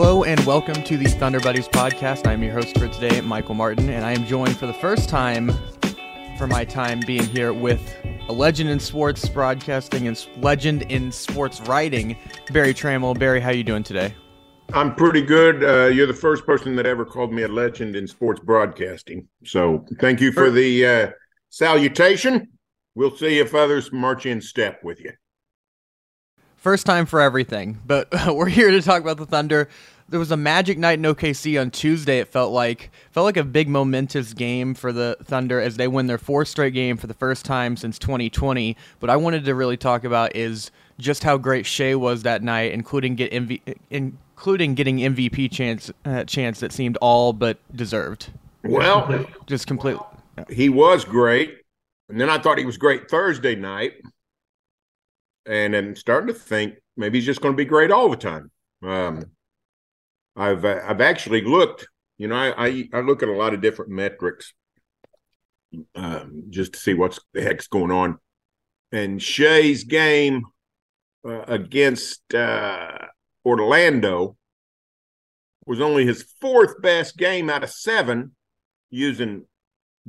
Hello and welcome to the Thunder Buddies podcast. I'm your host for today, Michael Martin, and I am joined for the first time for my time being here with a legend in sports broadcasting and legend in sports writing, Barry Tramel. Barry, how you doing today? I'm pretty good. Uh, you're the first person that ever called me a legend in sports broadcasting. So thank you for the uh, salutation. We'll see if others march in step with you. First time for everything, but we're here to talk about the Thunder. There was a magic night in OKC on Tuesday. It felt like felt like a big momentous game for the Thunder as they win their fourth straight game for the first time since 2020. But I wanted to really talk about is just how great Shai was that night, including get MV, including getting MVP chance uh, chance that seemed all but deserved. Well, just completely. He was great, and then I thought he was great Thursday night, and I'm starting to think maybe he's just going to be great all the time. Um, I've I've actually looked. You know, I, I, I look at a lot of different metrics um, just to see what's the heck's going on. And Shai's game uh, against uh, Orlando was only his fourth best game out of seven using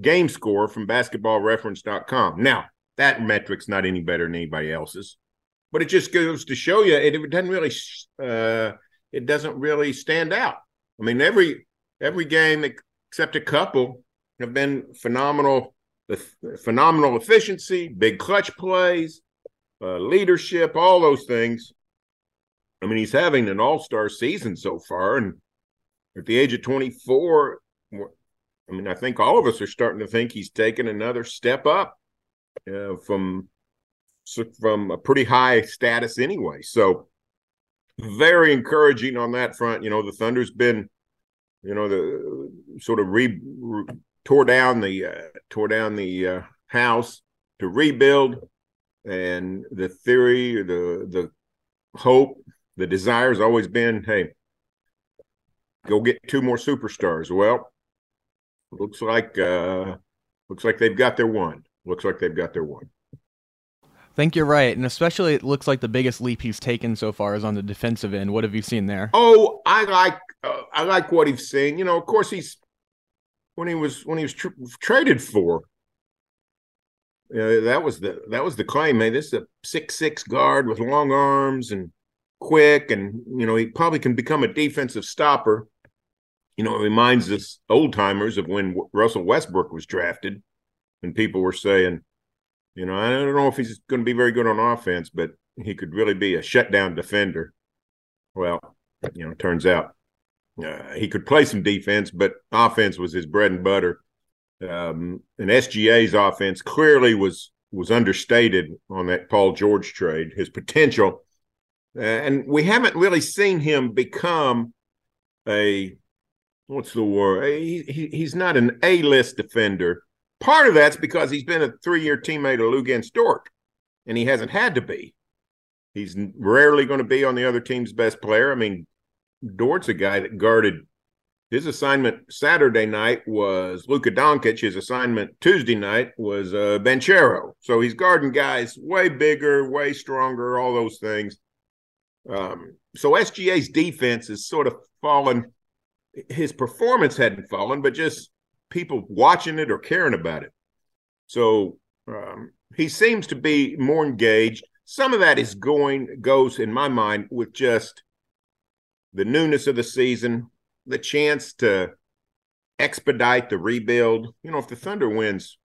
game score from basketballreference.com. Now, that metric's not any better than anybody else's, but it just goes to show you it, it doesn't really uh, it doesn't really stand out. I mean, every every game except a couple have been phenomenal, phenomenal efficiency, big clutch plays, uh, leadership, all those things. I mean, he's having an all star season so far. And at the age of 24, I mean, I think all of us are starting to think he's taken another step up uh, from from a pretty high status anyway. So very encouraging on that front. You know, the Thunder's been, you know, the sort of re, re tore down the uh, tore down the uh, house to rebuild, and the theory, the the hope the desire has always been, hey, go get two more superstars. Well, looks like uh looks like they've got their one. Looks like they've got their one. Think you're right, and especially it looks like the biggest leap he's taken so far is on the defensive end. What have you seen there? Oh, I like uh, I like what he's seen. You know, of course he's when he was when he was tr- traded for. Uh, that was the that was the claim. Man, this is a six six guard with long arms and quick, and you know he probably can become a defensive stopper. You know, it reminds us old timers of when Russell Westbrook was drafted, and people were saying, you know, I don't know if he's going to be very good on offense, but he could really be a shutdown defender. Well, you know, turns out uh, he could play some defense, but offense was his bread and butter. Um, and SGA's offense clearly was was understated on that Paul George trade. His potential uh, and we haven't really seen him become a what's the word? He, he, he's not an A list defender. Part of that's because he's been a three year teammate of Luguentz Dort, and he hasn't had to be. He's rarely going to be on the other team's best player. I mean, Dort's a guy that guarded his assignment Saturday night was Luka Doncic. His assignment Tuesday night was uh, Banchero. So he's guarding guys way bigger, way stronger, all those things. Um, so SGA's defense has sort of fallen. His performance hadn't fallen, but just people watching it or caring about it. So um, he seems to be more engaged. Some of that is going goes in my mind with just the newness of the season, the chance to expedite the rebuild. You know, if the Thunder wins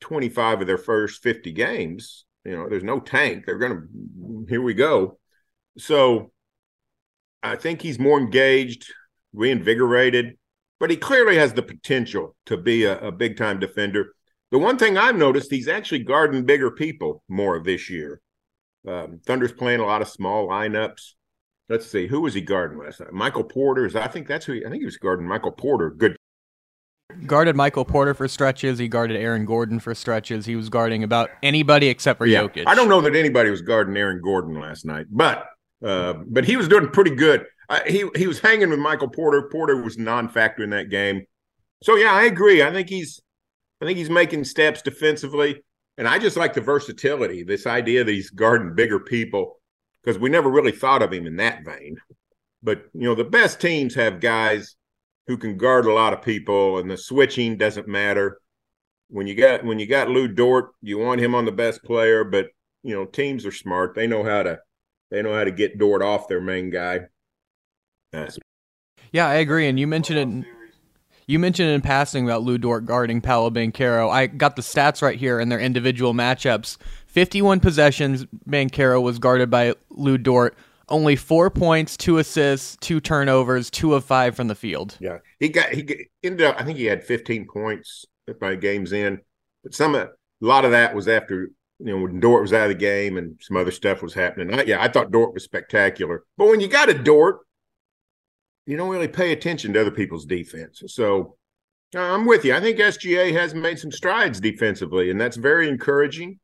25 of their first 50 games, you know, there's no tank. They're going to, here we go. So I think he's more engaged, reinvigorated, but he clearly has the potential to be a, a big time defender. The one thing I've noticed, he's actually guarding bigger people more this year. Um, Thunder's playing a lot of small lineups. Let's see, who was he guarding last night? Michael Porter. Is I think that's who he, I think he was guarding Michael Porter. Good guarded Michael Porter for stretches. He guarded Aaron Gordon for stretches. He was guarding about anybody except for yeah. Jokic. I don't know that anybody was guarding Aaron Gordon last night, but uh, but he was doing pretty good. He he was hanging with Michael Porter. Porter was non-factor in that game. So yeah, I agree. I think he's I think he's making steps defensively, and I just like the versatility. This idea that he's guarding bigger people because we never really thought of him in that vein. But you know, the best teams have guys who can guard a lot of people, and the switching doesn't matter. When you got when you got Lou Dort, you want him on the best player, but you know, teams are smart. They know how to they know how to get Dort off their main guy. That's yeah, I agree. And you mentioned it. You mentioned in passing about Lou Dort guarding Paolo Banchero. I got the stats right here in their individual matchups. 51 possessions, Banchero was guarded by Lou Dort. Only four points, two assists, two turnovers, two of five from the field. Yeah, he got he ended up. I think he had 15 points by games in, but some a lot of that was after you know when Dort was out of the game and some other stuff was happening. I, yeah, I thought Dort was spectacular, but when you got a Dort you don't really pay attention to other people's defense. So uh, I'm with you. I think SGA has made some strides defensively, and that's very encouraging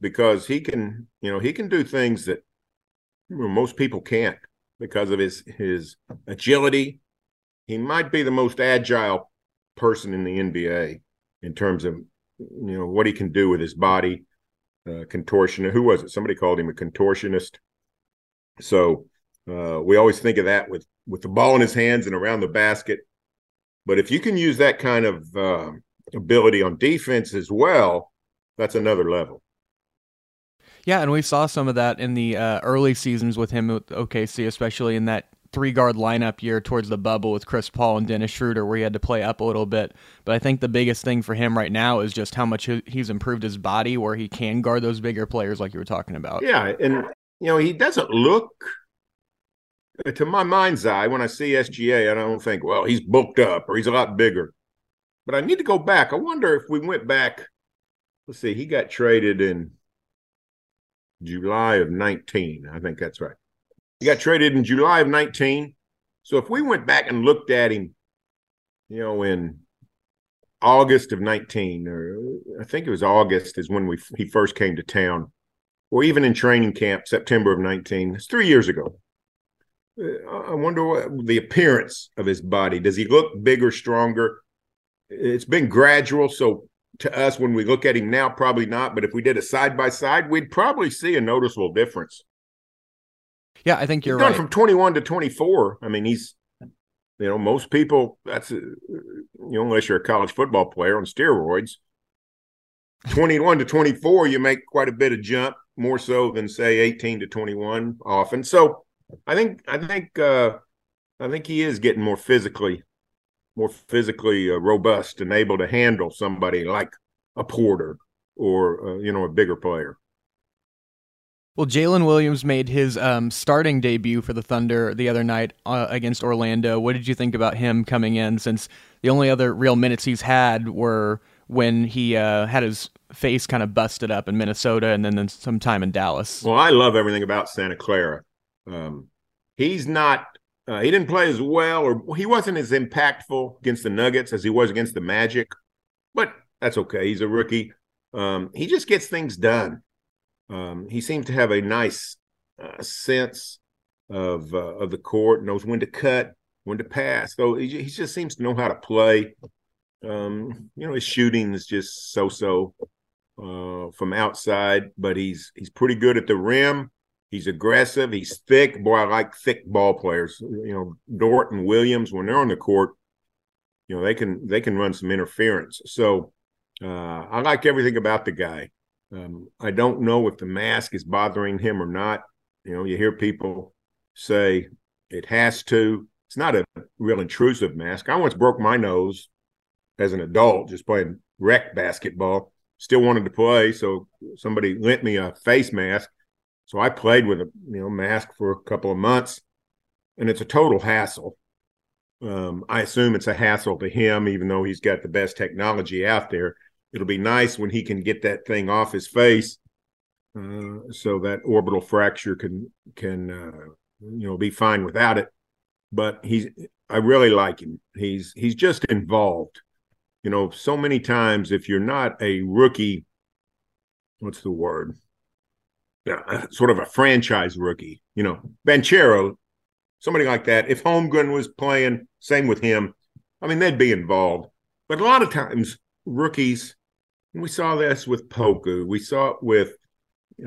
because he can, you know, he can do things that most people can't because of his his agility. He might be the most agile person in the NBA in terms of you know what he can do with his body. Uh, contortionist. Who was it? Somebody called him a contortionist. So uh, we always think of that with with the ball in his hands and around the basket. But if you can use that kind of uh, ability on defense as well, that's another level. Yeah, and we saw some of that in the uh, early seasons with him with OKC, especially in that three guard lineup year towards the bubble with Chris Paul and Dennis Schroeder, where he had to play up a little bit. But I think the biggest thing for him right now is just how much he's improved his body, where he can guard those bigger players, like you were talking about. Yeah, and you know he doesn't look to my mind's eye, when I see SGA, I don't think, well, he's bulked up or he's a lot bigger. But I need to go back. I wonder if we went back. Let's see, he got traded in July of 19. I think that's right. He got traded in July of 19. So if we went back and looked at him, you know, in August of 19, or I think it was August is when we he first came to town, or even in training camp, September of 19. It's three years ago. I wonder what the appearance of his body. Does he look bigger, stronger? It's been gradual. So to us, when we look at him now, probably not. But if we did a side by side, we'd probably see a noticeable difference. Yeah, I think you're he's right. From 21 to 24. I mean, he's, you know, most people, that's, uh, you know, unless you're a college football player on steroids, 21 to 24, you make quite a bit of jump, more so than, say, 18 to 21 often. So, I think I think uh, I think he is getting more physically more physically uh, robust and able to handle somebody like a Porter or uh, you know a bigger player. Well, Jalen Williams made his um, starting debut for the Thunder the other night uh, against Orlando. What did you think about him coming in? Since the only other real minutes he's had were when he uh, had his face kind of busted up in Minnesota, and then some time in Dallas. Well, I love everything about Santa Clara. Um, he's not. Uh, he didn't play as well, or he wasn't as impactful against the Nuggets as he was against the Magic. But that's okay. He's a rookie. Um, he just gets things done. Um, he seems to have a nice uh, sense of uh, of the court, knows when to cut, when to pass. So he, he just seems to know how to play. Um, you know, his shooting is just so so uh, from outside, but he's he's pretty good at the rim. He's aggressive. He's thick. Boy, I like thick ball players. You know, Dort and Williams when they're on the court, you know they can they can run some interference. So uh, I like everything about the guy. Um, I don't know if the mask is bothering him or not. You know, you hear people say it has to. It's not a real intrusive mask. I once broke my nose as an adult just playing rec basketball. Still wanted to play, so somebody lent me a face mask so I played with a you know mask for a couple of months, and it's a total hassle. Um, I assume it's a hassle to him, even though he's got the best technology out there. It'll be nice when he can get that thing off his face, uh, so that orbital fracture can can uh, you know be fine without it. But he's I really like him. He's he's just involved. You know, so many times if you're not a rookie, what's the word? Uh, sort of a franchise rookie. You know, Banchero, somebody like that. If Holmgren was playing, same with him. I mean, they'd be involved. But a lot of times, rookies, we saw this with Poku. We saw it with,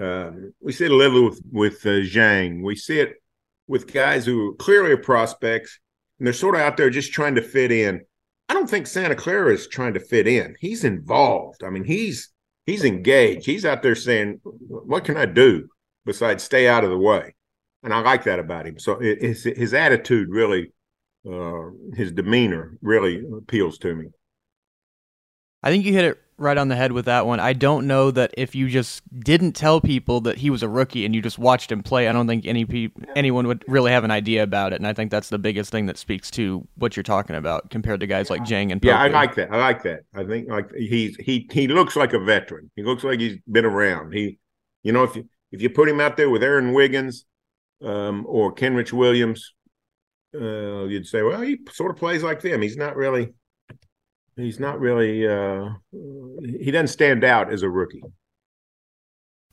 uh, we see it a little with with uh, Zhang. We see it with guys who clearly are prospects and they're sort of out there just trying to fit in. I don't think Santa Clara is trying to fit in. He's involved. I mean, he's he's engaged. He's out there saying, "What can I do besides stay out of the way?" And I like that about him. So it, his his attitude really, uh, his demeanor really appeals to me. I think you hit it right on the head with that one. I don't know that if you just didn't tell people that he was a rookie and you just watched him play, I don't think any pe- anyone would really have an idea about it. And I think that's the biggest thing that speaks to what you're talking about compared to guys like Jang and Yeah, I like that. I like that. I think like he's he he looks like a veteran. He looks like he's been around. He, you know, if you if you put him out there with Aaron Wiggins um, or Kenrich Williams, uh, you'd say, well, he sort of plays like them. He's not really he's not really uh, he doesn't stand out as a rookie.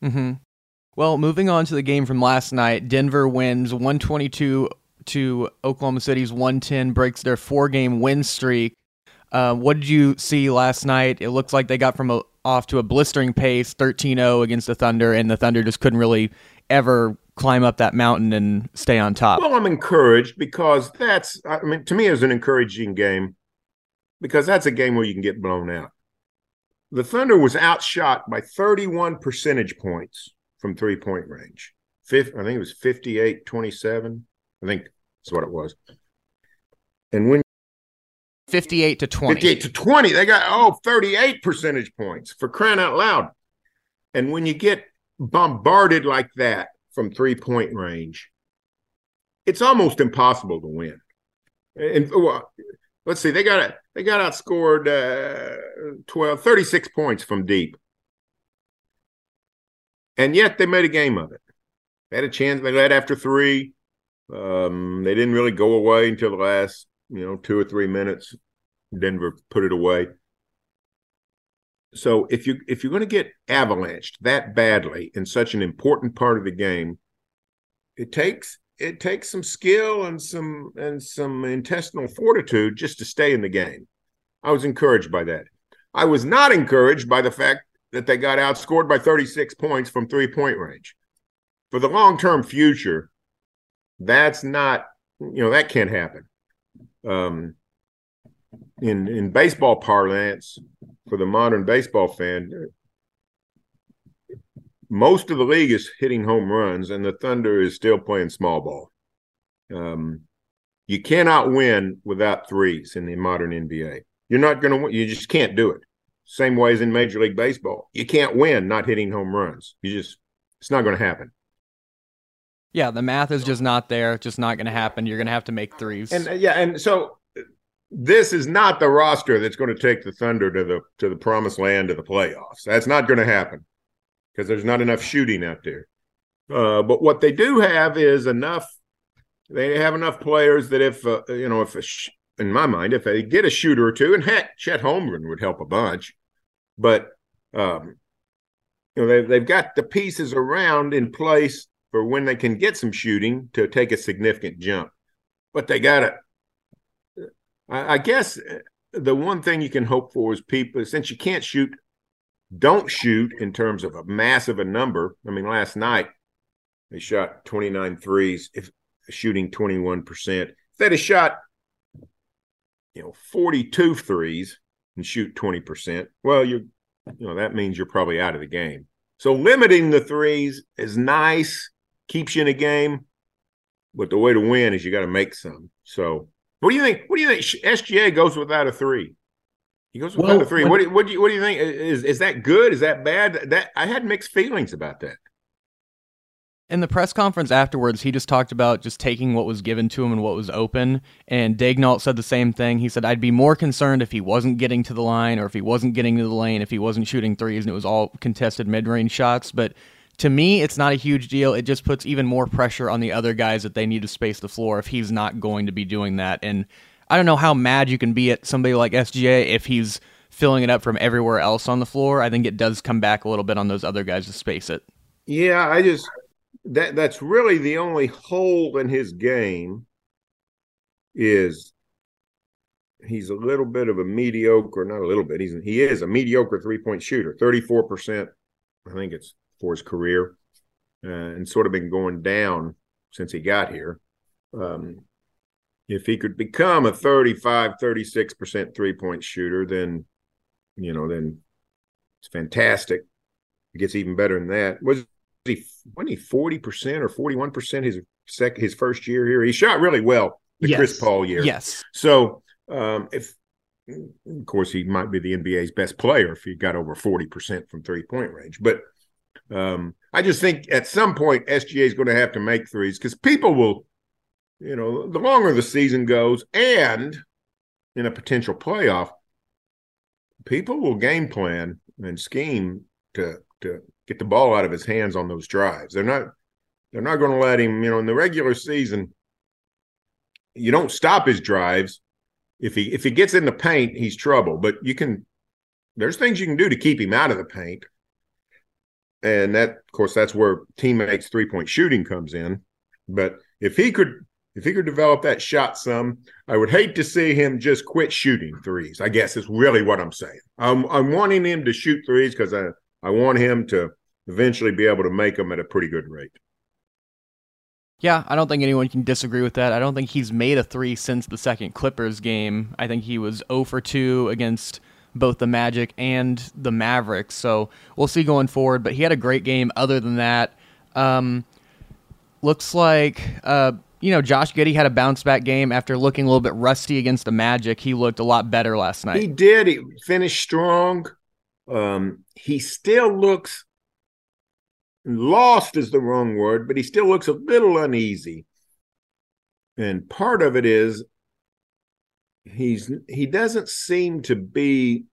Hmm. Well, moving on to the game from last night, Denver wins 122 to Oklahoma City's 110, breaks their four-game win streak. Uh, what did you see last night? It looks like they got from a, off to a blistering pace, 13-0 against the Thunder, and the Thunder just couldn't really ever climb up that mountain and stay on top. Well, I'm encouraged because that's I mean to me it was an encouraging game because that's a game where you can get blown out. The Thunder was outshot by 31 percentage points from three point range. Fifth, I think it was 58 27. I think that's what it was. And when 58 to 20. 58 to 20, they got, oh, 38 percentage points for crying out loud. And when you get bombarded like that from three point range, it's almost impossible to win. And well, let's see, they got they got outscored uh, 12, 36 points from deep. And yet they made a game of it. They had a chance. They led after three. Um, they didn't really go away until the last, you know, two or three minutes. Denver put it away. So if you if you're going to get avalanched that badly in such an important part of the game, it takes it takes some skill and some and some intestinal fortitude just to stay in the game. I was encouraged by that. I was not encouraged by the fact that they got outscored by 36 points from three point range. For the long term future, that's not you know that can't happen. Um, in in baseball parlance, for the modern baseball fan, most of the league is hitting home runs, and the Thunder is still playing small ball. Um, you cannot win without threes in the modern NBA. You're not going to win. You just can't do it. Same way as in Major League Baseball. You can't win not hitting home runs. You just, it's not going to happen. Yeah, the math is just not there. It's just not going to happen. You're going to have to make threes. And uh, yeah, and so this is not the roster that's going to take the Thunder to the to the promised land of the playoffs. That's not going to happen because there's not enough shooting out there. Uh, but what they do have is enough. They have enough players that if uh, you know, if sh- in my mind, if they get a shooter or two, and heck, Chet Holmgren would help a bunch. But um, you know, they, they've got the pieces around in place for when they can get some shooting to take a significant jump. But they got to. I, I guess the one thing you can hope for is people, since you can't shoot don't shoot in terms of a massive a number. I mean, last night they shot 29 threes, if shooting 21%. If they'd have shot, you know, 42 threes and shoot 20%, well, you you know, that means you're probably out of the game. So limiting the threes is nice, keeps you in a game, but the way to win is you got to make some. So, what do you think? What do you think? SGA goes without a three. He goes without well, a three. When, what, do, what do you what do you think? Is is that good? Is that bad? That I had mixed feelings about that. In the press conference afterwards, he just talked about just taking what was given to him and what was open. And Daigneault said the same thing. He said, I'd be more concerned if he wasn't getting to the line or if he wasn't getting to the lane, if he wasn't shooting threes and it was all contested mid range shots. But to me, it's not a huge deal. It just puts even more pressure on the other guys that they need to space the floor if he's not going to be doing that. And I don't know how mad you can be at somebody like SGA if he's filling it up from everywhere else on the floor. I think it does come back a little bit on those other guys to space it. Yeah, I just that that's really the only hole in his game is he's a little bit of a mediocre, not a little bit. He's he is a mediocre three point shooter, thirty four percent. I think it's for his career, uh, and sort of been going down since he got here. um, if he could become a 35, 36% three point shooter, then, you know, then it's fantastic. It gets even better than that. Was he, wasn't he 40% or 41% his second, his first year here? He shot really well the yes. Chris Paul year. Yes. So, um, if, of course, he might be the NBA's best player if he got over 40% from three point range. But um, I just think at some point SGA is going to have to make threes because people will, you know, the longer the season goes and in a potential playoff, people will game plan and scheme to to get the ball out of his hands on those drives. They're not they're not going to let him, you know, in the regular season, you don't stop his drives. If he if he gets in the paint, he's trouble. But you can there's things you can do to keep him out of the paint and that of course that's where teammates three point shooting comes in but if he could if he could develop that shot some i would hate to see him just quit shooting threes i guess is really what i'm saying i'm, I'm wanting him to shoot threes because i i want him to eventually be able to make them at a pretty good rate yeah, I don't think anyone can disagree with that. I don't think he's made a three since the second Clippers game. I think he was 0 for 2 against both the Magic and the Mavericks. So we'll see going forward. But he had a great game. Other than that, um, looks like uh, you know Josh Giddey had a bounce back game after looking a little bit rusty against the Magic. He looked a lot better last night. He did. He finished strong. Um, he still looks lost is the wrong word, but he still looks a little uneasy. And part of it is he's he doesn't seem to be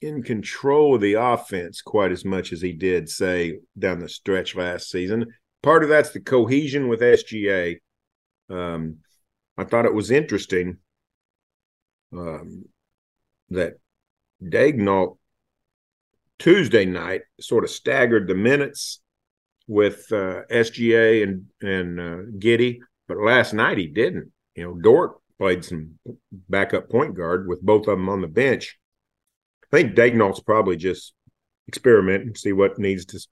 in control of the offense quite as much as he did say down the stretch last season. Part of that's the cohesion with SGA. Um, I thought it was interesting um, that Daigneault Tuesday night sort of staggered the minutes with uh, SGA and and uh, Giddey, but last night he didn't. You know, Dort played some backup point guard with both of them on the bench. I think Daigneault's probably just experimenting, see what needs to,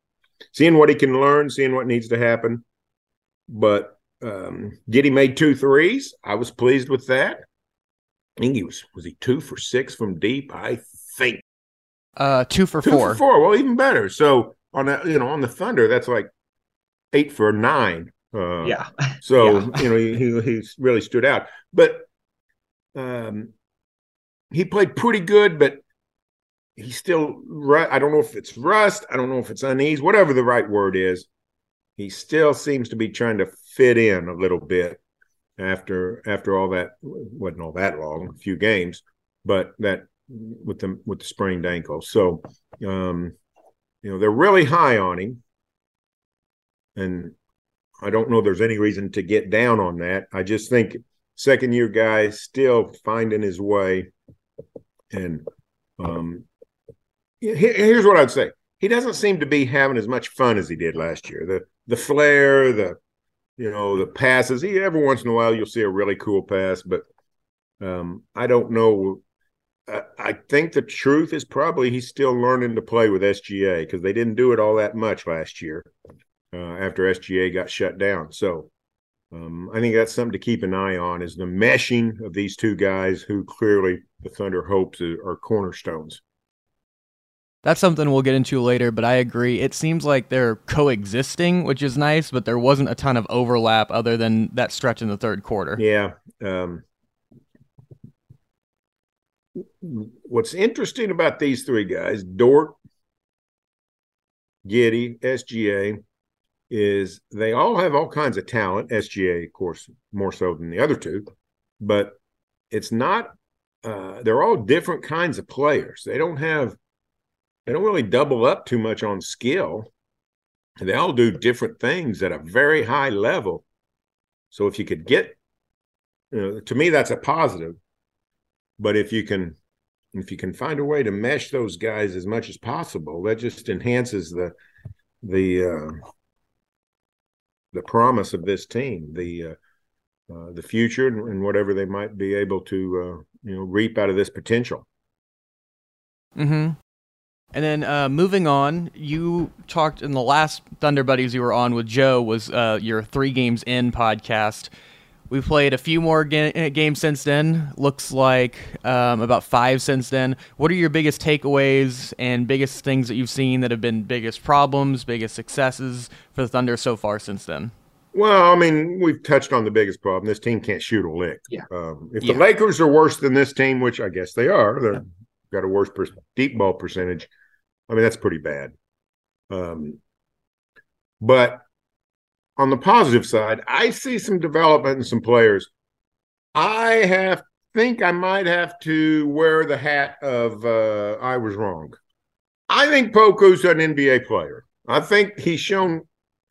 seeing what he can learn, seeing what needs to happen. But um, Giddey made two threes. I was pleased with that. I think he was was he two for six from deep. I think. Uh, two for two four. For four. Well, even better. So on that, you know, on the Thunder, that's like eight for nine. Uh, yeah. So yeah. you know he, he really stood out, but um, he played pretty good, but he's still. I don't know if it's rust. I don't know if it's unease. Whatever the right word is, he still seems to be trying to fit in a little bit after after all that wasn't all that long, a few games, but that with the with the sprained ankle. So, um, you know, they're really high on him, and I don't know there's any reason to get down on that. I just think second year guy still finding his way. And um, here's what I'd say: he doesn't seem to be having as much fun as he did last year. The the flair, the you know the passes. He every once in a while you'll see a really cool pass, but um, I don't know. I, I think the truth is probably he's still learning to play with SGA because they didn't do it all that much last year uh, after SGA got shut down. So um, I think that's something to keep an eye on is the meshing of these two guys who clearly the Thunder hopes are cornerstones. That's something we'll get into later, but I agree. It seems like they're coexisting, which is nice, but there wasn't a ton of overlap other than that stretch in the third quarter. Yeah. Um, what's interesting about these three guys, Dort, Giddey, SGA, is they all have all kinds of talent. SGA, of course, more so than the other two, but it's not. Uh, they're all different kinds of players. They don't have. They don't really double up too much on skill. They all do different things at a very high level. So if you could get, you know, to me that's a positive. But if you can, if you can find a way to mesh those guys as much as possible, that just enhances the the uh, the promise of this team, the uh, uh, the future, and, whatever they might be able to uh, you know reap out of this potential. Hmm. And then uh, moving on, you talked in the last Thunder Buddies you were on with Joe was uh, your three games in podcast. We've played a few more ga- games since then. Looks like um, about five since then. What are your biggest takeaways and biggest things that you've seen that have been biggest problems, biggest successes for the Thunder so far since then? Well, I mean, we've touched on the biggest problem. This team can't shoot a lick. Yeah. Um, if Yeah. the Lakers are worse than this team, which I guess they are, they've got a worse per- deep ball percentage. I mean, that's pretty bad. Um, but on the positive side, I see some development in some players. I have think I might have to wear the hat of uh, I was wrong. I think Poku's an NBA player. I think he's shown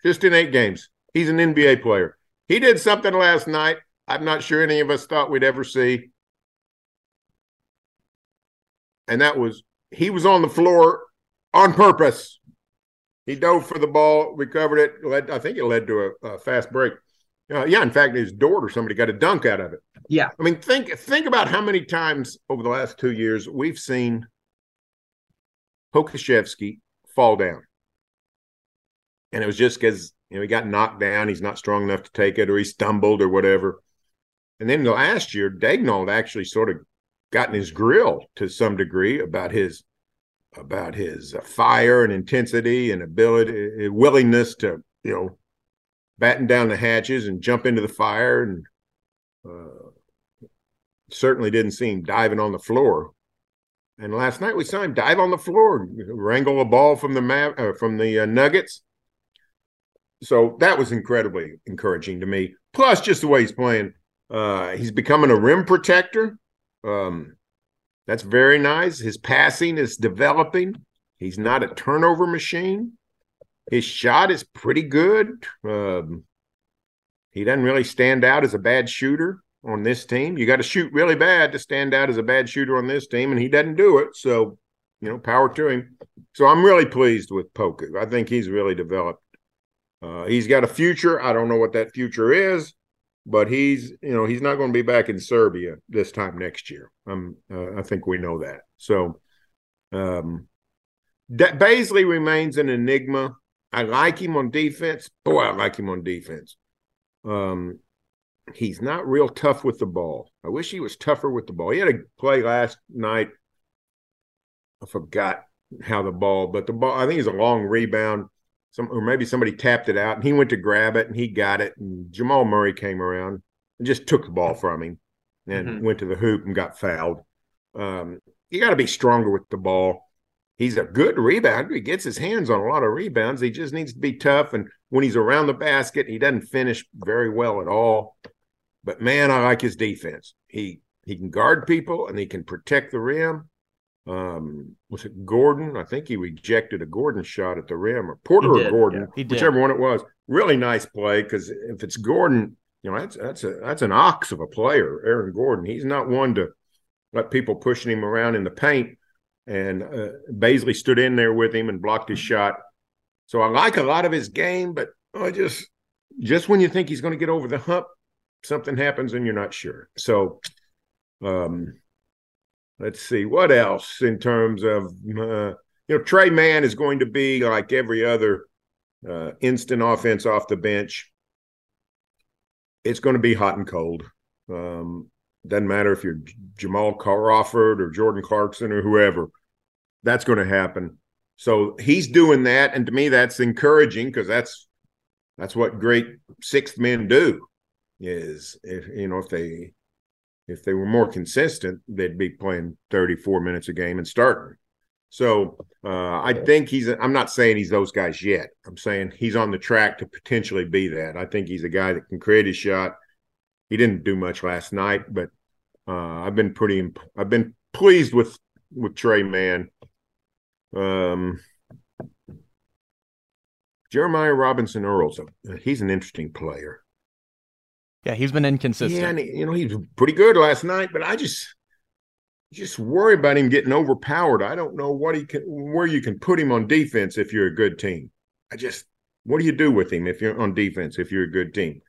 just in eight games he's an NBA player. He did something last night. I'm not sure any of us thought we'd ever see. And that was he was on the floor on purpose. He dove for the ball, recovered it. Led, I think it led to a, a fast break. Uh, yeah, in fact, his or somebody got a dunk out of it. Yeah. I mean, think think about how many times over the last two years we've seen Pokusevski fall down, and it was just because you know he got knocked down. He's not strong enough to take it, or he stumbled, or whatever. And then the last year, Daigneault actually sort of gotten his grill to some degree about his about his fire and intensity and ability, willingness to you know batten down the hatches and jump into the fire, and uh, certainly didn't see him diving on the floor. And last night we saw him dive on the floor, wrangle a ball from the map uh, from the uh, Nuggets. So that was incredibly encouraging to me. Plus, just the way he's playing, uh, he's becoming a rim protector. Um, that's very nice. His passing is developing. He's not a turnover machine. His shot is pretty good. Um, he doesn't really stand out as a bad shooter on this team. You got to shoot really bad to stand out as a bad shooter on this team, and he doesn't do it. So, you know, power to him. So I'm really pleased with Poku. I think he's really developed. Uh, he's got a future. I don't know what that future is, but he's, you know, he's not going to be back in Serbia this time next year. Um, uh, I think we know that. So, um, Bazley remains an enigma. I like him on defense. Boy, I like him on defense. Um, he's not real tough with the ball. I wish he was tougher with the ball. He had a play last night. I forgot how the ball, but the ball, I think it's a long rebound. Some or maybe somebody tapped it out and he went to grab it and he got it. And Jamal Murray came around and just took the ball from him and Mhm. went to the hoop and got fouled. Um, you got to be stronger with the ball. He's a good rebounder. He gets his hands on a lot of rebounds. He just needs to be tough. And when he's around the basket, he doesn't finish very well at all. But man, I like his defense. He he can guard people and he can protect the rim. Um, was it Gordon? I think he rejected a Gordon shot at the rim, or Porter or Gordon, yeah. Whichever one it was. Really nice play because if it's Gordon, you know that's that's a that's an ox of a player, Aaron Gordon. He's not one to let people pushing him around in the paint. And uh, Bazley stood in there with him and blocked his shot. So I like a lot of his game, but I just just when you think he's going to get over the hump, something happens and you're not sure. So, um, let's see what else in terms of uh, you know Tre Mann is going to be like every other uh, instant offense off the bench. It's going to be hot and cold. Um, doesn't matter if you're Jamal Crawford or Jordan Clarkson or whoever. That's going to happen. So he's doing that, and to me, that's encouraging because that's that's what great sixth men do. Is if you know if they if they were more consistent, they'd be playing 34 minutes a game and starting. So uh, I think he's. I'm not saying he's those guys yet. I'm saying he's on the track to potentially be that. I think he's a guy that can create a shot. He didn't do much last night, but uh, I've been pretty. Imp- I've been pleased with with Tre Mann. Um, Jeremiah Robinson Earls. He's an interesting player. Yeah, he's been inconsistent. Yeah, and you know he was pretty good last night, but I just just worry about him getting overpowered. I don't know what he can, where you can put him on defense if you're a good team. I just, what do you do with him if you're on defense if you're a good team?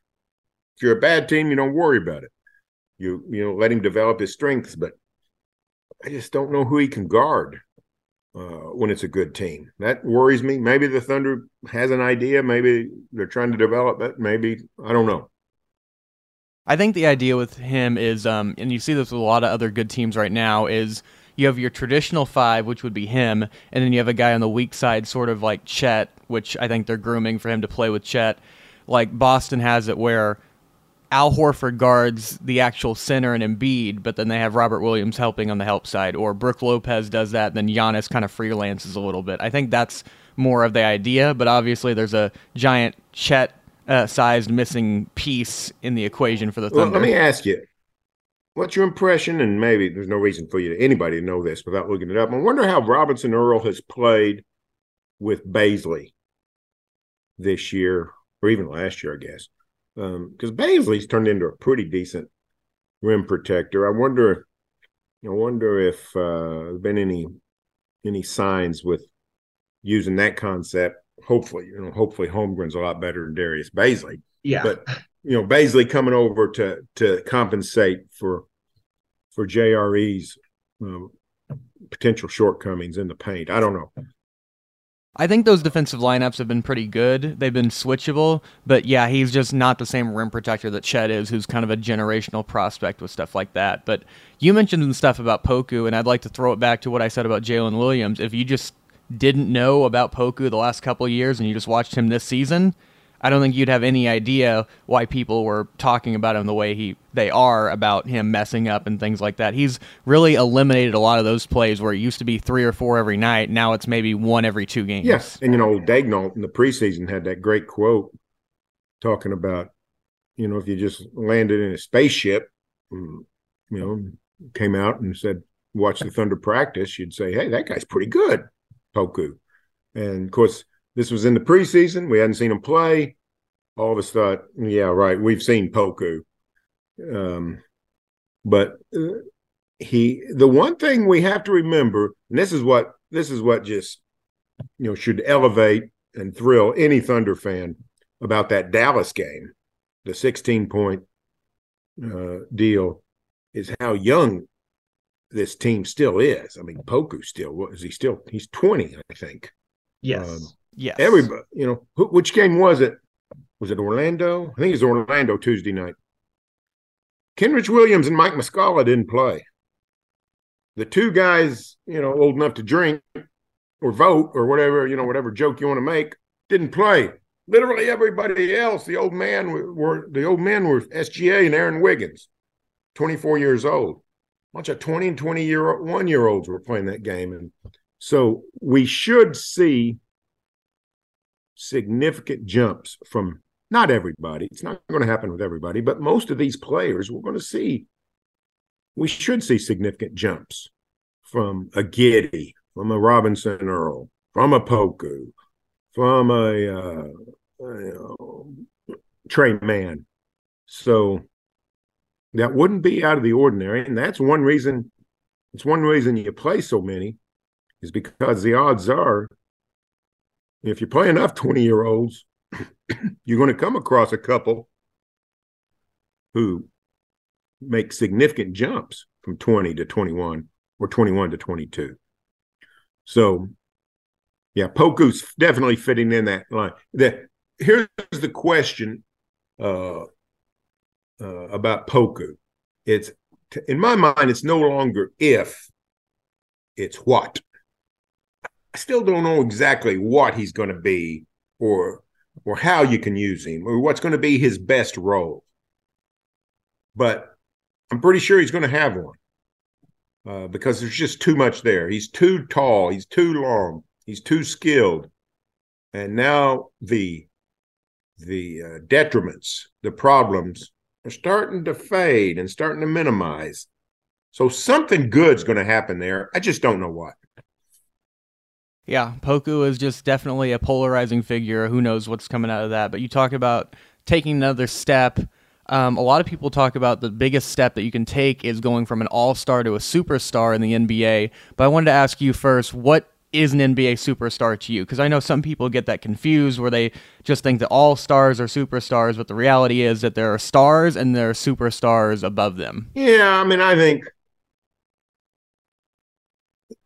If you're a bad team, you don't worry about it. You you know let him develop his strengths, but I just don't know who he can guard uh, when it's a good team. That worries me. Maybe the Thunder has an idea. Maybe they're trying to develop it. Maybe I don't know. I think the idea with him is, um, and you see this with a lot of other good teams right now, is you have your traditional five, which would be him, and then you have a guy on the weak side, sort of like Chet, which I think they're grooming for him to play with Chet. Like Boston has it where Al Horford guards the actual center and Embiid, but then they have Robert Williams helping on the help side, or Brook Lopez does that, and then Giannis kind of freelances a little bit. I think that's more of the idea, but obviously there's a giant Chet uh, sized missing piece in the equation for the Thunder. Well, let me ask you, what's your impression? And maybe there's no reason for you to, anybody to know this without looking it up. I wonder how Robinson Earl has played with Bazley this year, or even last year, I guess because um, Bazley's turned into a pretty decent rim protector. I wonder, I wonder if uh, there's been any any signs with using that concept. Hopefully, you know, hopefully Holmgren's a lot better than Darius Bazley. Yeah, but you know, Bazley coming over to to compensate for for JRE's um, potential shortcomings in the paint. I don't know. I think those defensive lineups have been pretty good. They've been switchable, but yeah, he's just not the same rim protector that Chet is, who's kind of a generational prospect with stuff like that. But you mentioned some stuff about Poku, and I'd like to throw it back to what I said about Jalen Williams. If you just didn't know about Poku the last couple years and you just watched him this season, I don't think you'd have any idea why people were talking about him the way he they are about him messing up and things like that. He's really eliminated a lot of those plays where it used to be three or four every night. Now it's maybe one every two games. Yes, and you know Daigneault in the preseason had that great quote talking about you know if you just landed in a spaceship, mm, you know, came out and said watch the Thunder practice, you'd say, hey, that guy's pretty good, Poku, and of course this was in the preseason. We hadn't seen him play. All of us thought, yeah, right. We've seen Poku. Um, but uh, he, the one thing we have to remember, and this is what this is what just you know should elevate and thrill any Thunder fan about that Dallas game, the 16 point uh, deal, is how young this team still is. I mean, Poku still is he still he's 20, I think. Yes. Um, Yes. Everybody, you know, who, which game was it? Was it Orlando? I think it was Orlando Tuesday night. Kenrich Williams and Mike Muscala didn't play. The two guys, you know, old enough to drink or vote or whatever, you know, whatever joke you want to make, didn't play. Literally everybody else, the old man were the old men were SGA and Aaron Wiggins, 24 years old. Bunch of 20 and 20 year old one year olds were playing that game. And so we should see significant jumps from not everybody. It's not going to happen with everybody, but most of these players we're going to see. We should see significant jumps from a Giddey from a Robinson Earl, from a Poku, from a, uh, you know, Tre Mann. So that wouldn't be out of the ordinary, and that's one reason. It's one reason you play so many, is because the odds are if you play enough 20 year olds, you're going to come across a couple who make significant jumps from 20 to 21 or 21 to 22. So, yeah, Poku's definitely fitting in that line. The, here's the question uh, uh, about Poku. It's in my mind, it's no longer if, it's what. I still don't know exactly what he's going to be or or how you can use him or what's going to be his best role. But I'm pretty sure he's going to have one uh, because there's just too much there. He's too tall. He's too long. He's too skilled. And now the the uh, detriments, the problems are starting to fade and starting to minimize. So something good's going to happen there. I just don't know what. Yeah, Poku is just definitely a polarizing figure. Who knows what's coming out of that? But you talk about taking another step. Um, a lot of people talk about the biggest step that you can take is going from an all star to a superstar in the NBA. But I wanted to ask you first, what is an NBA superstar to you? Because I know some people get that confused where they just think that all stars are superstars, but the reality is that there are stars and there are superstars above them. Yeah, I mean, I think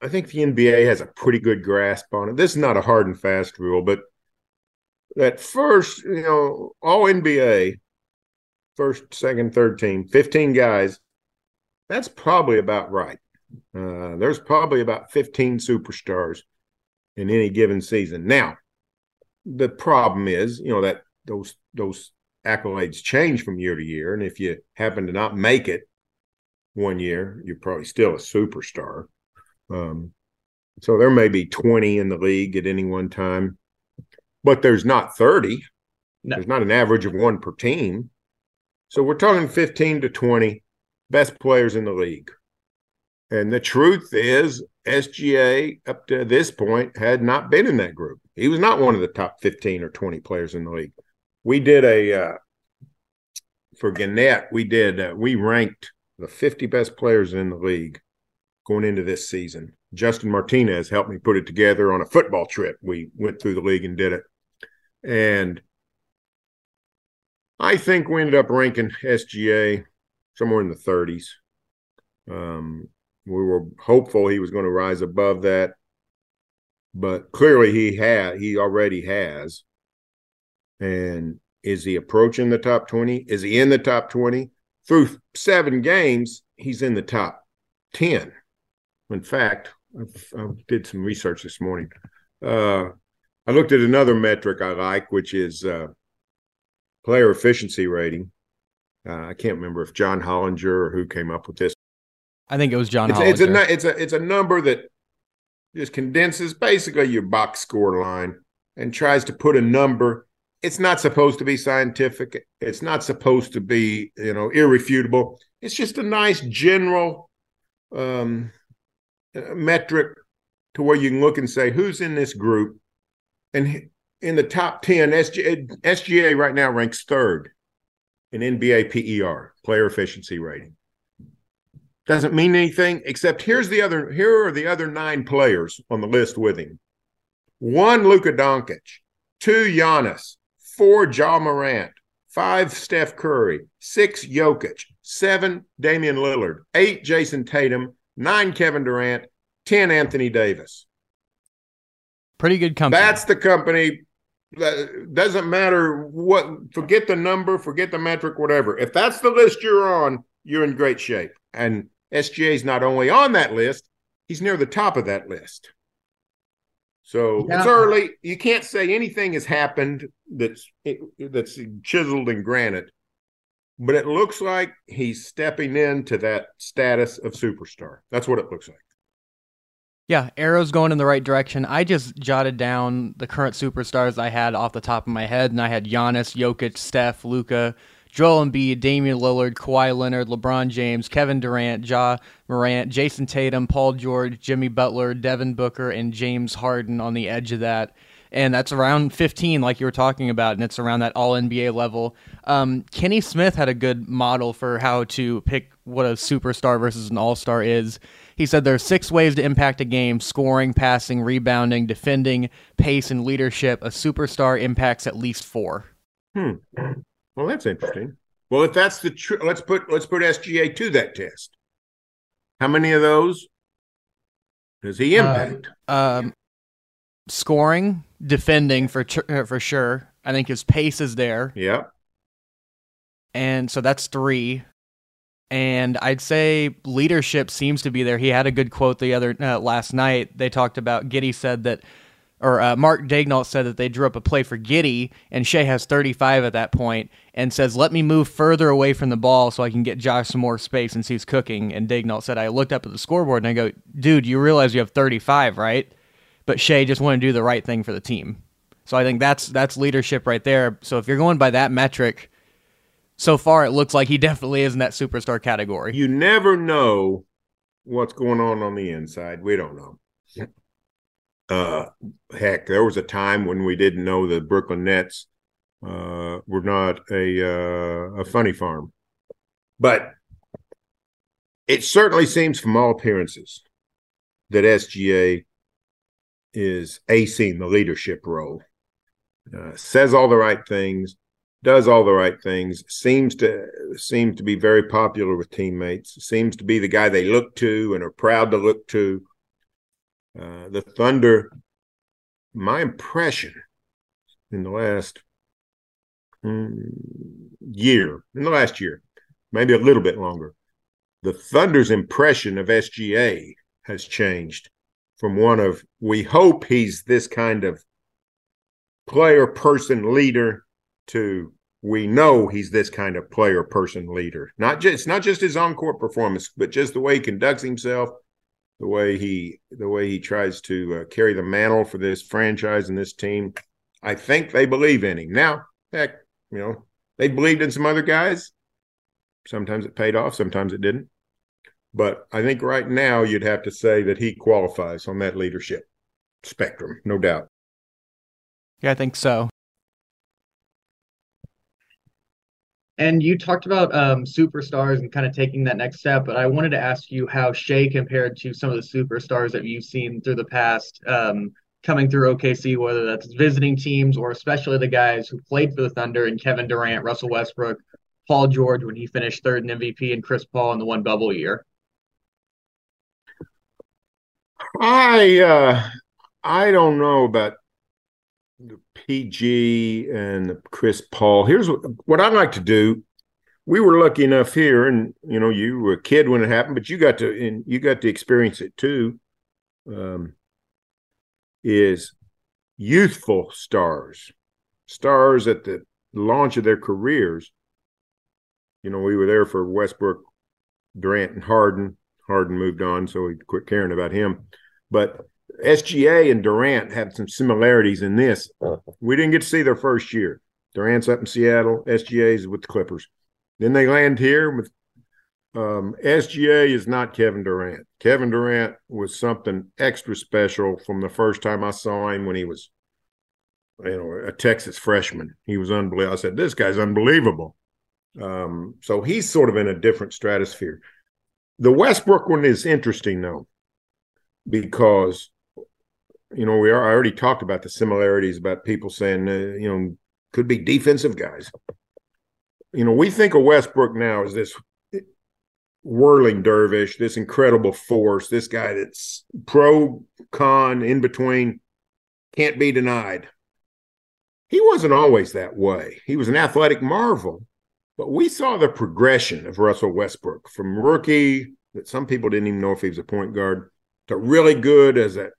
I think the NBA has a pretty good grasp on it. This is not a hard and fast rule, but at first, you know, all NBA first, second, third team, 15 guys. That's probably about right. Uh, there's probably about 15 superstars in any given season. Now, the problem is, you know, that those those accolades change from year to year, and if you happen to not make it one year, you're probably still a superstar. Um, so there may be 20 in the league at any one time, but there's not 30. No. There's not an average of one per team. So we're talking 15 to 20 best players in the league. And the truth is, SGA up to this point had not been in that group. He was not one of the top 15 or 20 players in the league. We did a, uh, for Gannett, we did, uh, we ranked the 50 best players in the league going into this season. Justin Martinez helped me put it together on a football trip. We went through the league and did it. And I think we ended up ranking SGA somewhere in the 30s. Um, we were hopeful he was going to rise above that, but clearly he had. He already has. And is he approaching the top 20? Is he in the top 20? Through seven games, he's in the top 10. In fact, I did some research this morning. Uh, I looked at another metric I like, which is uh, player efficiency rating. Uh, I can't remember if John Hollinger or who came up with this. I think it was John. It's, it's a it's a it's a number that just condenses basically your box score line and tries to put a number. It's not supposed to be scientific. It's not supposed to be you know irrefutable. It's just a nice general um, metric to where you can look and say who's in this group and in the top 10, SGA, SGA right now ranks third in NBA PER, player efficiency rating. Doesn't mean anything except here's the other here are the other nine players on the list with him. One Luka Doncic, two Giannis, four Ja Morant, five Steph Curry, six Jokic, seven Damian Lillard, eight Jayson Tatum, nine Kevin Durant, ten Anthony Davis. Pretty good company. That's the company That doesn't matter what forget the number forget the metric whatever if that's the list you're on you're in great shape and sga is not only on that list he's near the top of that list so yeah. it's early you can't say anything has happened that's that's chiseled in granite but it looks like he's stepping into that status of superstar that's what it looks like yeah, arrows going in the right direction. I just jotted down the current superstars I had off the top of my head, and I had Giannis, Jokic, Steph, Luka, Joel Embiid, Damian Lillard, Kawhi Leonard, LeBron James, Kevin Durant, Ja Morant, Jayson Tatum, Paul George, Jimmy Butler, Devin Booker, and James Harden on the edge of that. And that's around 15, like you were talking about, and it's around that all NBA level. Um, Kenny Smith had a good model for how to pick what a superstar versus an all star is. He said there are six ways to impact a game scoring, passing, rebounding, defending, pace, and leadership. A superstar impacts at least four. Hmm. Well, that's interesting. Well, if that's the truth, let's put let's put SGA to that test. How many of those does he uh, impact? Um, scoring, defending for uh, for sure. I think his pace is there. Yeah. And so that's three and I'd say leadership seems to be there. He had a good quote the other uh, last night. They talked about Giddey said that, or uh, Mark Daigneault said that they drew up a play for Giddey, and Shai has 35 at that point, and says, "Let me move further away from the ball so I can get Josh some more space since he's cooking." And Daigneault said, "I looked up at the scoreboard and I go, dude, you realize you have 35, right?" But Shai just wanted to do the right thing for the team. So I think that's that's leadership right there. So if you're going by that metric so far it looks like he definitely is in that superstar category. You never know what's going on on the inside. We don't know. Uh, heck, there was a time when we didn't know the Brooklyn Nets uh, were not a uh, a funny farm, but it certainly seems, from all appearances, that SGA is acing the leadership role. Uh, says all the right things, does all the right things, seems to seems to be very popular with teammates, seems to be the guy they look to and are proud to look to. Uh, the Thunder, my impression in the last mm, year, in the last year, maybe a little bit longer, the Thunder's impression of SGA has changed from one of we hope he's this kind of player person leader to we know he's this kind of player person leader. Not just it's not just his on court performance, but just the way he conducts himself, the way he the way he tries to uh, carry the mantle for this franchise and this team. I think they believe in him. Now, heck, you know, they believed in some other guys. Sometimes it paid off, sometimes it didn't. But I think right now you'd have to say that he qualifies on that leadership spectrum, no doubt. Yeah, I think so. And you talked about um, superstars and kind of taking that next step, but I wanted to ask you how Shai compared to some of the superstars that you've seen through the past um, coming through OKC, whether that's visiting teams or especially the guys who played for the Thunder and Kevin Durant, Russell Westbrook, Paul George when he finished third in MVP, and Chris Paul in the one bubble year. I uh, I don't know about PG and Chris Paul. Here's what, what I like to do. We were lucky enough here, and you know, you were a kid when it happened, but you got to and you got to experience it too. Um, is youthful stars, stars at the launch of their careers. You know, we were there for Westbrook, Durant, and Harden. Harden moved on, so we quit caring about him. But SGA and Durant had some similarities in this. We didn't get to see their first year. Durant's up in Seattle, SGA's with the Clippers. Then they land here with um, SGA is not Kevin Durant. Kevin Durant was something extra special from the first time I saw him when he was, you know, a Texas freshman. He was unbelievable. I said, "This guy's unbelievable." Um, so he's sort of in a different stratosphere. The Westbrook one is interesting though, because you know we are, I already talked about the similarities about people saying uh, you know could be defensive guys. You know, we think of Westbrook now as this whirling dervish, this incredible force, this guy that's pro con in between, can't be denied. He wasn't always that way. He was an athletic marvel, but we saw the progression of Russell Westbrook from rookie that some people didn't even know if he was a point guard to really good as that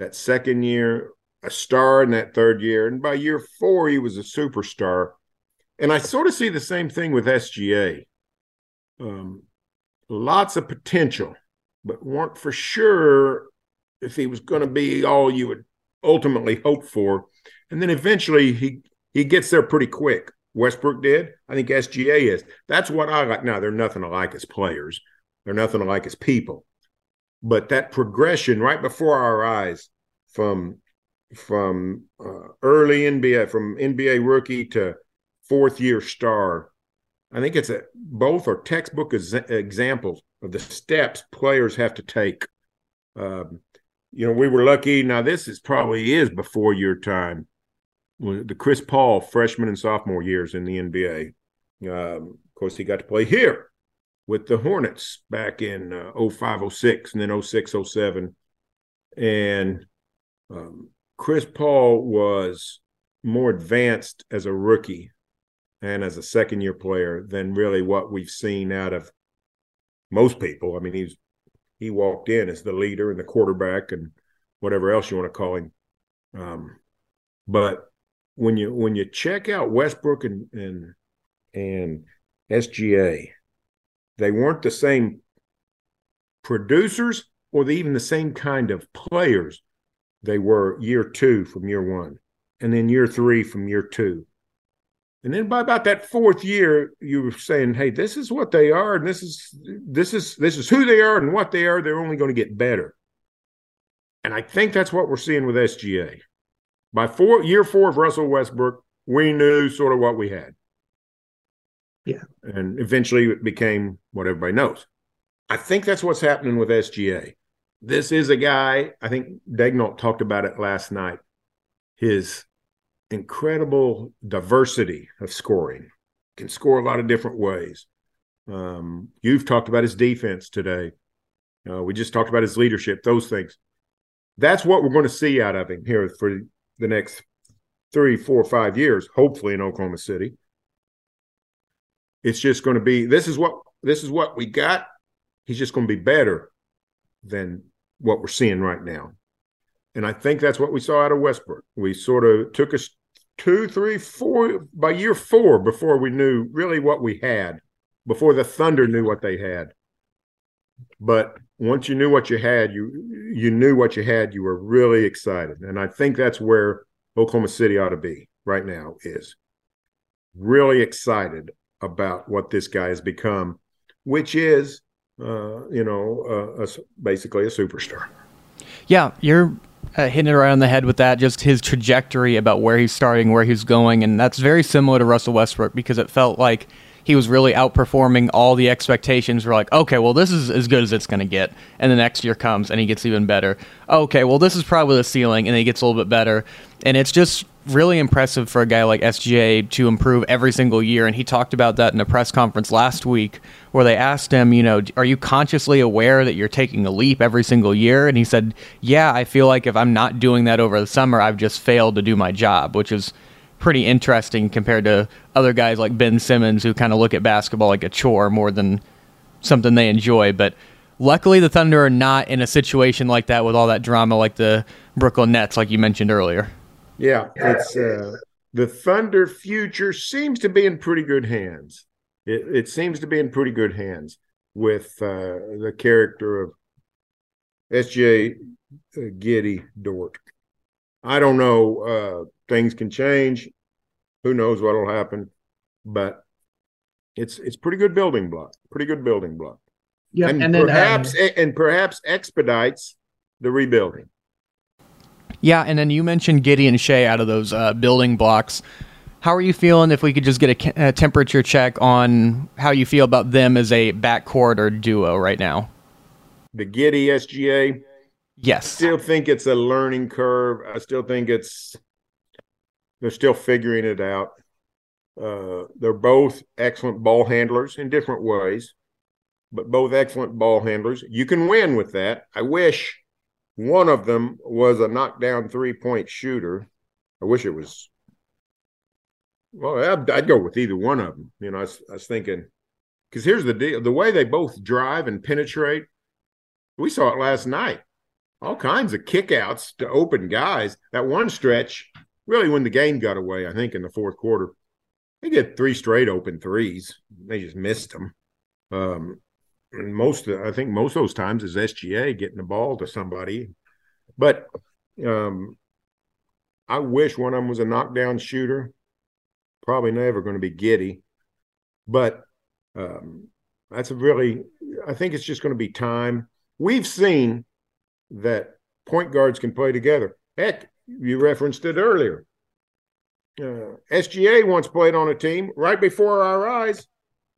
that second year, a star in that third year, and by year four he was a superstar. And I sort of see the same thing with SGA. Um, lots of potential, but weren't for sure if he was going to be all you would ultimately hope for. And then eventually he he gets there pretty quick. Westbrook did. I think SGA is. That's what I like. Now they're nothing alike as players. They're nothing alike as people. But that progression right before our eyes from from uh, early NBA, from NBA rookie to fourth year star, I think it's a both are textbook ex- examples of the steps players have to take. Um, you know, we were lucky. Now this is probably is before your time. The Chris Paul freshman and sophomore years in the NBA. Um, of course, he got to play here with the Hornets back in uh, 05, 06, and then 06, 07. And um, Chris Paul was more advanced as a rookie and as a second year player than really what we've seen out of most people. I mean, he's he walked in as the leader and the quarterback and whatever else you want to call him. Um, but when you when you check out Westbrook and and and SGA, they weren't the same producers or even the same kind of players they were year two from year one, and then year three from year two. And then by about that fourth year, you were saying, "Hey, this is what they are, and this is this is this is who they are, and what they are. They're only going to get better." And I think that's what we're seeing with SGA. By four year four of Russell Westbrook, we knew sort of what we had. Yeah, and eventually it became what everybody knows. I think that's what's happening with SGA. This is a guy. I think Daigneault talked about it last night. His incredible diversity of scoring. Can score a lot of different ways. Um, you've talked about his defense today. Uh, we just talked about his leadership, those things. That's what we're going to see out of him here for the next three, four, five years, hopefully in Oklahoma City. It's just going to be this is what this is what we got. He's just going to be better than what we're seeing right now. And I think that's what we saw out of Westbrook. We sort of took us two, three, four by year four before we knew really what we had, before the Thunder knew what they had. But once you knew what you had, you you knew what you had, you were really excited. And I think that's where Oklahoma City ought to be right now is really excited about what this guy has become, which is uh, you know, uh, a, basically a superstar. Yeah, you're uh, hitting it right on the head with that. Just his trajectory about where he's starting, where he's going, and that's very similar to Russell Westbrook because it felt like he was really outperforming all the expectations. We're like, okay, well, this is as good as it's going to get. And the next year comes and he gets even better. Okay, well, this is probably the ceiling, and he gets a little bit better. And it's just really impressive for a guy like SGA to improve every single year. And he talked about that in a press conference last week where they asked him, you know, are you consciously aware that you're taking a leap every single year? And he said, yeah, I feel like if I'm not doing that over the summer, I've just failed to do my job, which is pretty interesting compared to other guys like Ben Simmons who kind of look at basketball like a chore more than something they enjoy. But luckily, the Thunder are not in a situation like that with all that drama like the Brooklyn Nets, like you mentioned earlier. Yeah, it's uh, the Thunder future seems to be in pretty good hands. It, it seems to be in pretty good hands with uh, the character of SJ uh, Giddey Dort. I don't know. Uh, things can change. Who knows what'll happen? But it's it's pretty good building block. Pretty good building block. Yeah, and, and then, perhaps um, and perhaps expedites the rebuilding. Yeah, and then you mentioned Gideon Shai out of those uh, building blocks. How are you feeling if we could just get a, a, temperature check on how you feel about them as a backcourt or duo right now? The Giddey SGA? Yes. I still think it's a learning curve. I still think it's, they're still figuring it out. Uh, they're both excellent ball handlers in different ways, but both excellent ball handlers. You can win with that. I wish one of them was a knockdown three point shooter. I wish it was. Well, I'd, I'd go with either one of them. You know, I was, I was thinking because here's the deal: the way they both drive and penetrate, we saw it last night. All kinds of kickouts to open guys. That one stretch, really, when the game got away, I think in the fourth quarter, they get three straight open threes. They just missed them. Um, and most I think most of those times is SGA getting the ball to somebody. But um, I wish one of them was a knockdown shooter. Probably never going to be Giddey, but um, that's a really. I think it's just going to be time. We've seen that point guards can play together. Heck, you referenced it earlier. Uh, SGA once played on a team right before our eyes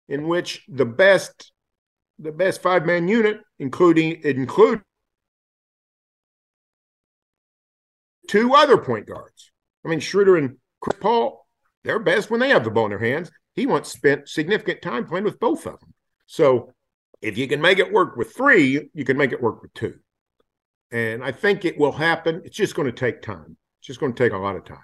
in which the best the best five man unit, including include two other point guards. I mean, Schroeder and Chris Paul, they're best when they have the ball in their hands. He once spent significant time playing with both of them. So if you can make it work with three, you can make it work with two. And I think it will happen. It's just going to take time. It's just going to take a lot of time.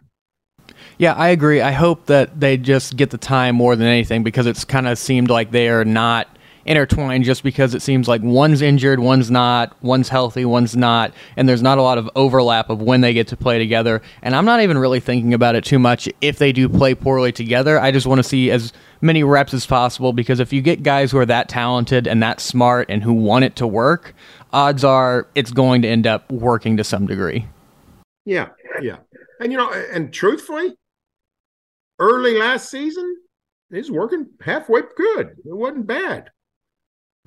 Yeah, I agree. I hope that they just get the time more than anything because it's kind of seemed like they are not intertwined just because it seems like one's injured, one's not, one's healthy, one's not, and there's not a lot of overlap of when they get to play together. And I'm not even really thinking about it too much if they do play poorly together. I just want to see as many reps as possible because if you get guys who are that talented and that smart and who want it to work, odds are it's going to end up working to some degree. Yeah, yeah. And you know, and truthfully, early last season, he's working halfway good. It wasn't bad.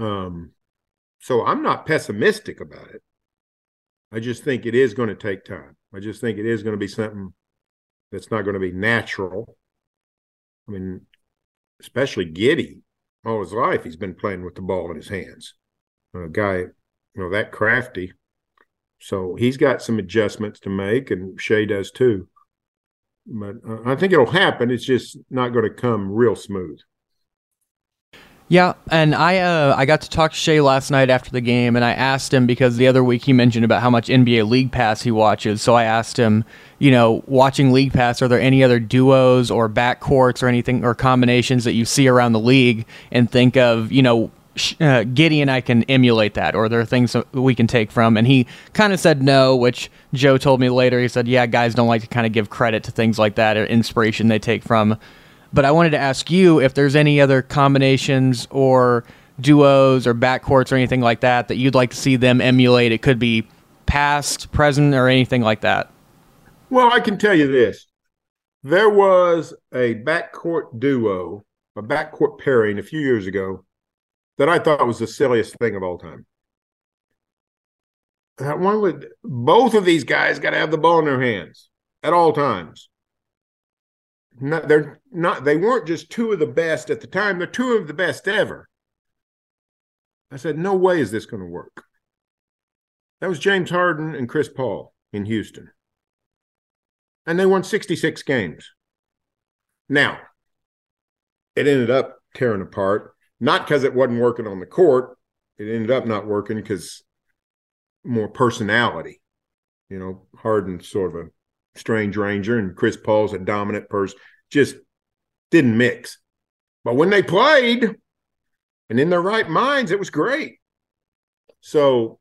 Um, so I'm not pessimistic about it. I just think it is going to take time. I just think it is going to be something that's not going to be natural. I mean, especially Giddey, all his life he's been playing with the ball in his hands. A guy, you know, that crafty. So he's got some adjustments to make, and Shai does too. But uh, I think it'll happen. It's just not going to come real smooth. Yeah, and I uh, I got to talk to Shai last night after the game, and I asked him because the other week he mentioned about how much NBA League Pass he watches. So I asked him, you know, watching League Pass, are there any other duos or backcourts or anything or combinations that you see around the league and think of, you know, uh, Giddey and I can emulate that, or there are things that we can take from. And he kind of said no, which Joe told me later. He said, yeah, guys don't like to kind of give credit to things like that or inspiration they take from but I wanted to ask you if there's any other combinations or duos or backcourts or anything like that that you'd like to see them emulate. It could be past, present, or anything like that. Well, I can tell you this. There was a backcourt duo, a backcourt pairing a few years ago that I thought was the silliest thing of all time. That one would both of these guys got to have the ball in their hands at all times they're not they weren't just two of the best at the time they're two of the best ever. I said no way is this going to work. That was james harden and chris paul in houston. And they won 66 games. Now it ended up tearing apart not because it wasn't working on the court it ended up not working because more personality. You know harden sort of a strange ranger and chris paul's a dominant person just didn't mix. But when they played and in their right minds, it was great. So,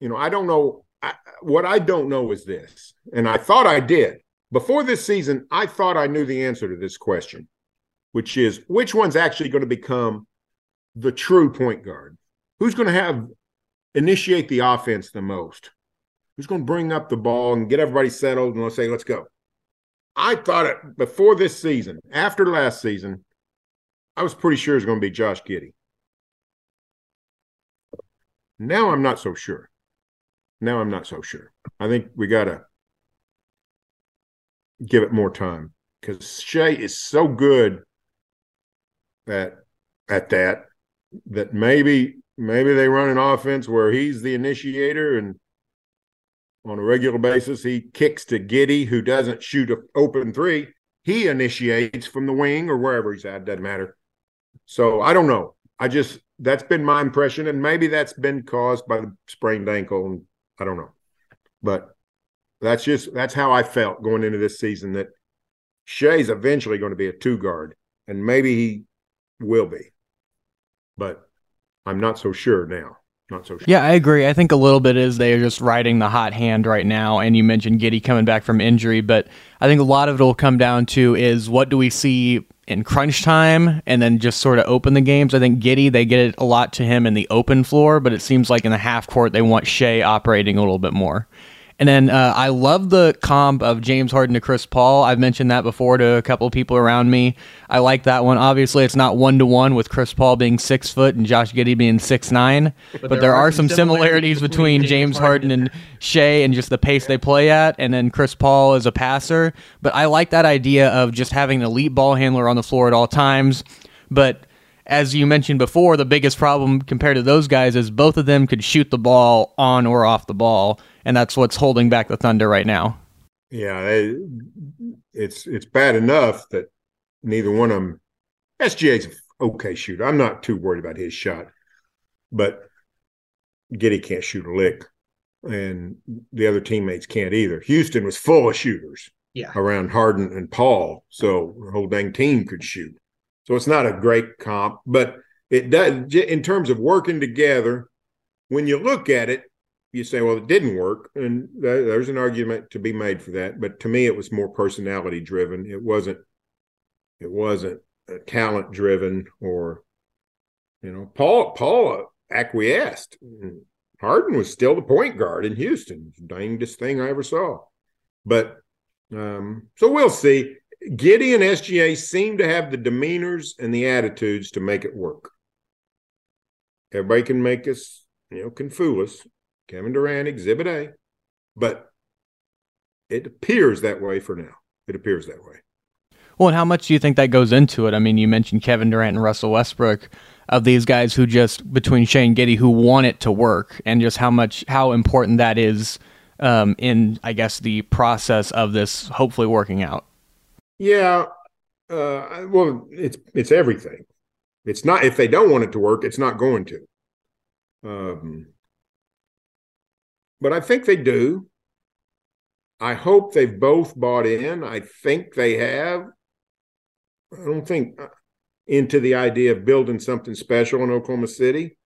you know, I don't know. I, what I don't know is this, and I thought I did. Before this season, I thought I knew the answer to this question, which is which one's actually going to become the true point guard? Who's going to have initiate the offense the most? Who's going to bring up the ball and get everybody settled and let's say, let's go? I thought it before this season, after last season, I was pretty sure it was going to be Josh Giddey. Now I'm not so sure. Now I'm not so sure. I think we got to give it more time because Shai is so good at at that that maybe maybe they run an offense where he's the initiator and on a regular basis. He kicks to Giddey, who doesn't shoot an open three. He initiates from the wing or wherever he's at, doesn't matter. So I don't know. I just that's been my impression, and maybe that's been caused by the sprained ankle, and I don't know. But that's just that's how I felt going into this season that Shai's eventually going to be a two guard, and maybe he will be, but I'm not so sure now not so sure. Yeah, I agree. I think a little bit is they're just riding the hot hand right now. And you mentioned Giddey coming back from injury, but I think a lot of it will come down to is what do we see in crunch time and then just sort of open the games. I think Giddey, they get it a lot to him in the open floor, but it seems like in the half court, they want Shai operating a little bit more. And then uh, I love the comp of James Harden to Chris Paul. I've mentioned that before to a couple of people around me. I like that one. Obviously, it's not one to one with Chris Paul being six foot and Josh Giddey being six nine, but, but there, there, are, some similarities, between, between James Harden and Shai and just the pace they play at. And then Chris Paul is a passer. But I like that idea of just having an elite ball handler on the floor at all times. But as you mentioned before, the biggest problem compared to those guys is both of them could shoot the ball on or off the ball and that's what's holding back the Thunder right now. Yeah, it, it's it's bad enough that neither one of them. SGA's okay shooter. I'm not too worried about his shot, but Giddey can't shoot a lick, and the other teammates can't either. Houston was full of shooters. Yeah. around Harden and Paul, so the whole dang team could shoot. So it's not a great comp, but it does in terms of working together. When you look at it, you say, well, it didn't work, and there's an argument to be made for that. But to me, it was more personality driven. It wasn't. It wasn't talent driven, or you know, Paul Paul acquiesced. Harden was still the point guard in Houston. Dangest thing I ever saw. But um, so we'll see. Giddey and SGA seem to have the demeanors and the attitudes to make it work. Everybody can make us, you know, can fool us. Kevin Durant, Exhibit A. But it appears that way for now. It appears that way. Well, and how much do you think that goes into it? I mean, you mentioned Kevin Durant and Russell Westbrook of these guys who just between Shane Giddey who want it to work, and just how much how important that is um, in, I guess, the process of this hopefully working out. Yeah, uh, well, it's it's everything. It's not if they don't want it to work, it's not going to. Um, but I think they do. I hope they've both bought in. I think they have. I don't think uh, into the idea of building something special in Oklahoma City.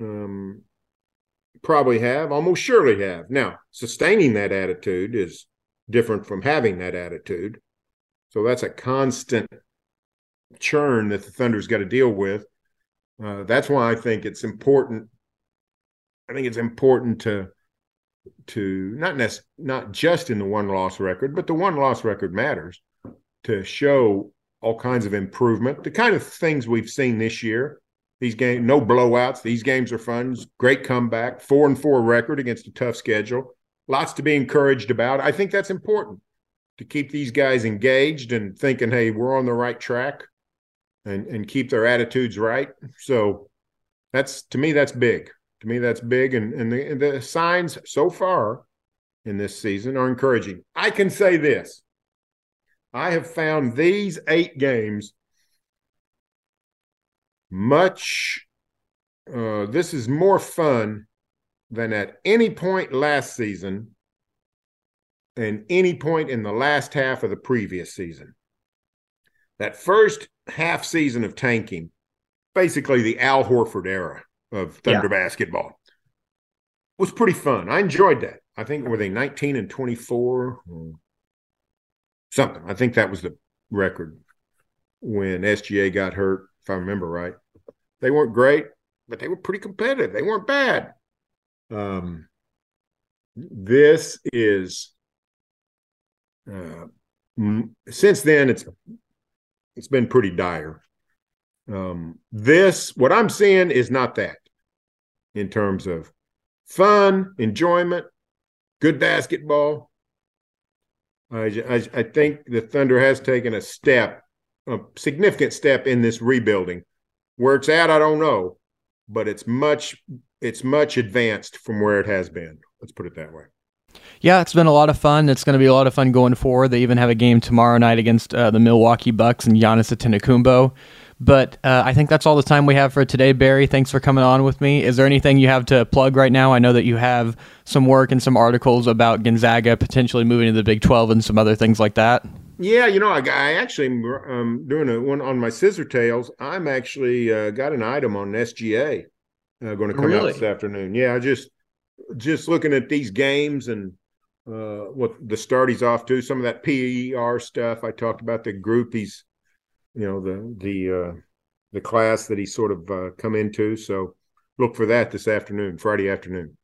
Um, probably have, almost surely have. Now, sustaining that attitude is different from having that attitude. So that's a constant churn that the Thunder's got to deal with. Uh, that's why I think it's important. I think it's important to to not nec- not just in the one loss record, but the one loss record matters to show all kinds of improvement, the kind of things we've seen this year. These games, no blowouts. These games are fun. Great comeback, four and four record against a tough schedule. Lots to be encouraged about. I think that's important to keep these guys engaged and thinking, hey, we're on the right track and, and keep their attitudes right. So that's to me, that's big. To me, that's big. And, and the, the signs so far in this season are encouraging. I can say this I have found these eight games much, uh, this is more fun than at any point last season and any point in the last half of the previous season. That first half season of tanking, basically the Al Horford era of Thunder yeah. basketball, was pretty fun. I enjoyed that. I think were they 19 and 24 something. I think that was the record when SGA got hurt, if I remember right. They weren't great, but they were pretty competitive. They weren't bad. Um, this is uh, since then it's it's been pretty dire. Um, this what I'm seeing is not that in terms of fun, enjoyment, good basketball. I, I, I think the Thunder has taken a step, a significant step in this rebuilding. Where it's at, I don't know, but it's much it's much advanced from where it has been. Let's put it that way. Yeah, it's been a lot of fun. It's going to be a lot of fun going forward. They even have a game tomorrow night against uh, the Milwaukee Bucks and Giannis Antetokounmpo. But uh, I think that's all the time we have for today, Barry. Thanks for coming on with me. Is there anything you have to plug right now? I know that you have some work and some articles about Gonzaga potentially moving to the Big 12 and some other things like that. Yeah, you know, I, I actually um, doing a one on my scissor tails. I'm actually uh, got an item on SGA uh, going to come really? out this afternoon. Yeah, I just just looking at these games and uh, what the start he's off to, some of that PER stuff I talked about, the group he's, you know, the the uh, the class that he's sort of uh, come into. So look for that this afternoon, Friday afternoon.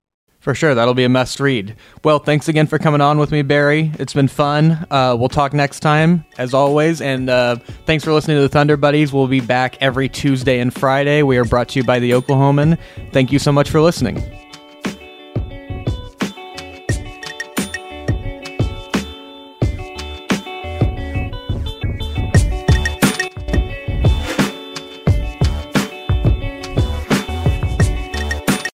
For sure, that'll be a must read. Well, thanks again for coming on with me, Barry. It's been fun. Uh, we'll talk next time, as always. And uh, thanks for listening to the Thunder Buddies. We'll be back every Tuesday and Friday. We are brought to you by the Oklahoman. Thank you so much for listening.